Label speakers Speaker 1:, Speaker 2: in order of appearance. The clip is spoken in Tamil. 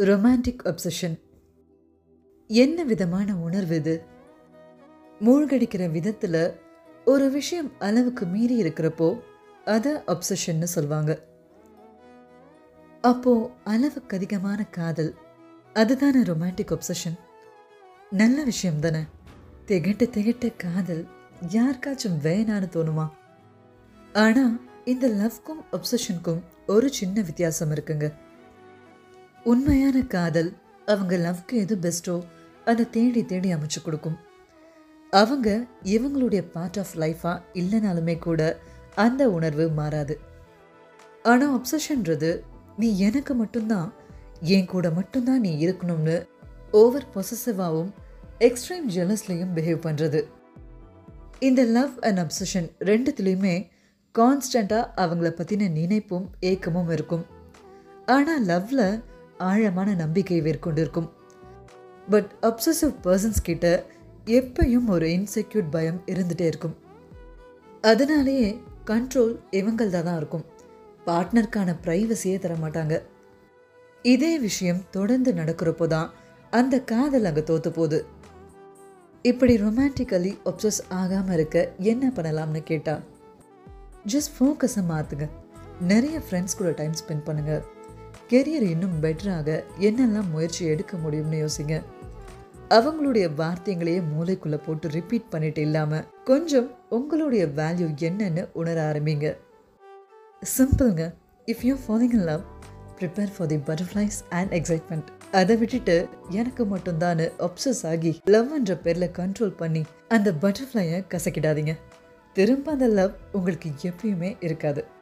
Speaker 1: ரொமான்டிக் அப்சஷன் என்ன விதமான உணர்வு இது? மூழ்கடிக்கிற விதத்தில் ஒரு விஷயம் அளவுக்கு மீறி இருக்கிறப்போ அதை அப்சஷன்னு சொல்லுவாங்க அப்போ அளவுக்கு அதிகமான காதல் அதுதானே ரொமான்டிக் அப்சஷன் நல்ல விஷயம் தானே. திகட்ட திகட்ட காதல் யாருக்காச்சும் வேணான்னு தோணுமா? ஆனால் இந்த லவ்க்கும் அப்சஷனுக்கும் ஒரு சின்ன வித்தியாசம் இருக்குங்க. உண்மையான காதல் அவங்க லவ்க்கு எது பெஸ்ட்டோ அதை தேடி தேடி அமைச்சு கொடுக்கும். அவங்க இவங்களுடைய பார்ட் ஆஃப் லைஃபா இல்லைனாலுமே கூட அந்த உணர்வு மாறாது. ஆனால் அப்சஷன்றது நீ எனக்கு மட்டும்தான் என் கூட மட்டும்தான் நீ இருக்கணும்னு ஓவர் பொசசிவாகவும் எக்ஸ்ட்ரீம் ஜெலஸ்லையும் பிஹேவ் பண்ணுறது இந்த லவ் அண்ட் அப்சஷன் ரெண்டுத்துலேயுமே கான்ஸ்டண்ட்டாக அவங்கள பற்றின நினைப்பும் ஏக்கமும் இருக்கும். ஆனால் லவ்வில் ஆழமான நம்பிக்கை மேற்கொண்டிருக்கும். பட் அப்சசிவ் பர்சன்ஸ் கிட்ட எப்பயும் ஒரு இன்செக்யூர் பயம் இருந்துகிட்டே இருக்கும். அதனாலேயே கண்ட்ரோல் இவங்கள்தான் தான் இருக்கும். பார்ட்னருக்கான ப்ரைவசியே தர மாட்டாங்க. இதே விஷயம் தொடர்ந்து நடக்கிறப்போ தான் அந்த காதல் அங்கே தோத்து போகுது. இப்படி ரொமான்டிக்கலி ஒப்சஸ் ஆகாமல் இருக்க என்ன பண்ணலாம்னு கேட்டா ஜஸ்ட் ஃபோக்கஸை மாற்றுங்க நிறைய ஃப்ரெண்ட்ஸ் கூட டைம் ஸ்பெண்ட் பண்ணுங்கள் கெரியர் இன்னும் பெட்டராக என்னெல்லாம் முயற்சி எடுக்க முடியும்னு யோசிங்க. அவங்களுடைய வார்த்தைங்களையே மூளைக்குள்ளே போட்டு ரிப்பீட் பண்ணிட்டு இல்லாமல் கொஞ்சம் உங்களுடைய வேல்யூ என்னன்னு உணர ஆரம்பிங்க. சிம்பிள்ங்க if you following in love prepare for the butterflies and excitement அதை விட்டுட்டு எனக்கு மட்டும்தான் ஒப்சஸ் ஆகி லவ்ன்ற பேரில் கண்ட்ரோல் பண்ணி அந்த பட்டர்ஃப்ளையை கசக்கிடாதீங்க. திரும்ப அந்த லவ் உங்களுக்கு எப்பயுமே இருக்காது.